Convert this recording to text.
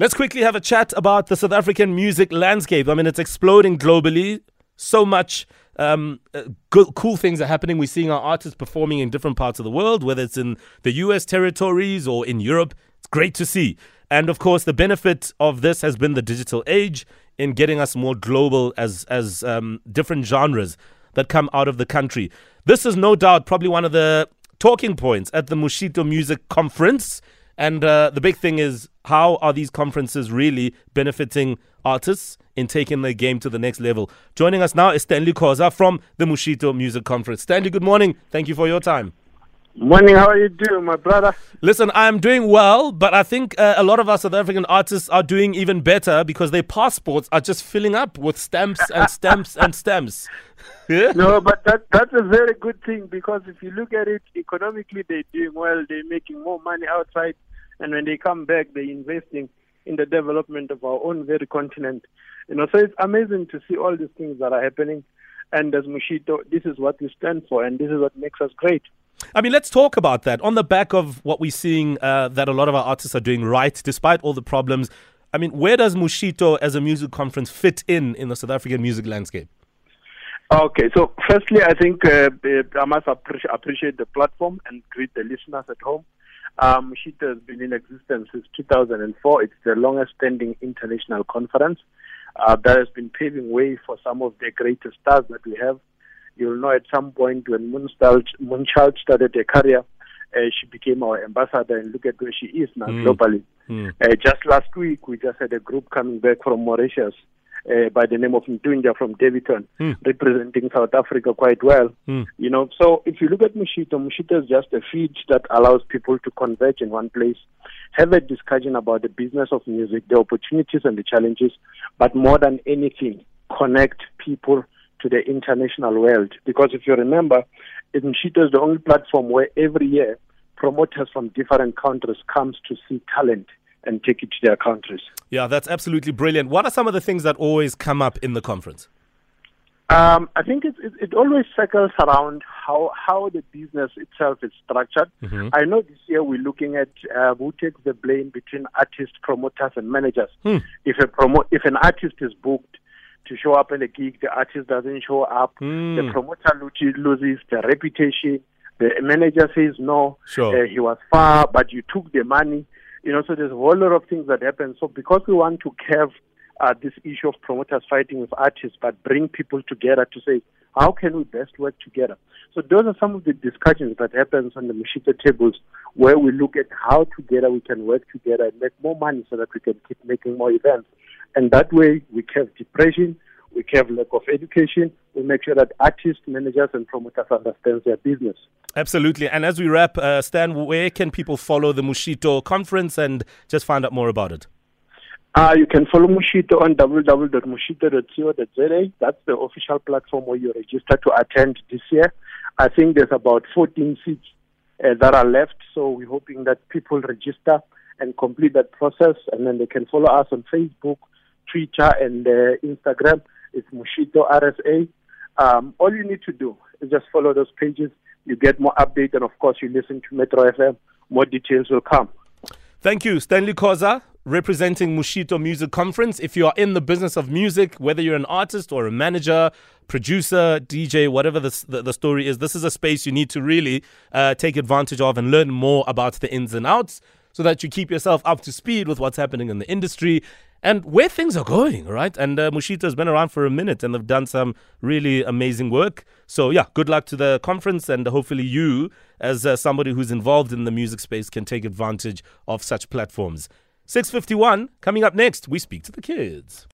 Let's quickly have a chat about the South African music landscape. I mean, it's exploding globally. So much um, uh, good, cool things are happening. We're seeing our artists performing in different parts of the world, whether it's in the US territories or in Europe. It's great to see. And of course, the benefit of this has been the digital age in getting us more global as as um, different genres that come out of the country. This is no doubt probably one of the talking points at the Moshito Music Conference. And uh, the big thing is how are these conferences really benefiting artists in taking the game to the next level? Joining us now is Stanley Khoza from the Moshito Music Conference. Stanley, good morning. Thank you for your time. Morning, how are you doing, my brother? Listen, I'm doing well, but I think uh, a lot of us South African artists are doing even better because their passports are just filling up with stamps and stamps and stamps. yeah? No, but that that's a very good thing because if you look at it economically, they're doing well. They're making more money outside and when they come back, they're investing in the development of our own very continent. You know, so it's amazing to see all these things that are happening. And as Moshito, this is what we stand for, and this is what makes us great. I mean, let's talk about that. On the back of what we're seeing uh, that a lot of our artists are doing right, despite all the problems. I mean, where does Moshito as a music conference fit in in the South African music landscape? Okay, so firstly, I think uh, I must appreciate the platform and greet the listeners at home. Um, SHITA has been in existence since 2004. It's the longest standing international conference uh, that has been paving way for some of the greatest stars that we have. You'll know at some point when Moonchild started a career, uh, she became our ambassador, and look at where she is now mm. globally. Mm. Uh, just last week, we just had a group coming back from Mauritius uh, by the name of Ntunja from Daveyton, mm. representing South Africa quite well. Mm. You know, so if you look at Moshito, Moshito is just a feed that allows people to converge in one place, have a discussion about the business of music, the opportunities and the challenges, but more than anything, connect people to the international world. Because if you remember, Moshito is the only platform where every year promoters from different countries comes to see talent and take it to their countries. Yeah, that's absolutely brilliant. What are some of the things that always come up in the conference? Um, I think it, it, it, always circles around how how the business itself is structured. Mm-hmm. I know this year we're looking at uh, who takes the blame between artists, promoters, and managers. Hmm. If a promo- if an artist is booked to show up at a gig, the artist doesn't show up. Hmm. The promoter loses the reputation. The manager says no, sure. uh, he was far, but you took the money. You know, so there's a whole lot of things that happen. So because we want to curve uh, this issue of promoters fighting with artists, but bring people together to say, how can we best work together? So those are some of the discussions that happens on the Moshito tables where we look at how together we can work together and make more money so that we can keep making more events. And that way we curve depression, we curve lack of education, we make sure that artists, managers, and promoters understand their business. Absolutely. And as we wrap, uh, Stan, where can people follow the Moshito conference and just find out more about it? Uh, you can follow Moshito on www.moshito.co.za. That's the official platform where you register to attend this year. I think there's about 14 seats uh, that are left, so we're hoping that people register and complete that process, and then they can follow us on Facebook, Twitter, and uh, Instagram. It's Moshito RSA. Um, all you need to do is just follow those pages you get more update, and of course, you listen to Metro FM. More details will come. Thank you, Stanley Khoza, representing Moshito Music Conference. If you are in the business of music, whether you're an artist or a manager, producer, DJ, whatever the, the, the story is, this is a space you need to really uh, take advantage of and learn more about the ins and outs so that you keep yourself up to speed with what's happening in the industry and where things are going, right? And uh, Moshito has been around for a minute and they've done some really amazing work. So, yeah, good luck to the conference, and hopefully, you, as uh, somebody who's involved in the music space, can take advantage of such platforms. 651 coming up next, we speak to the kids.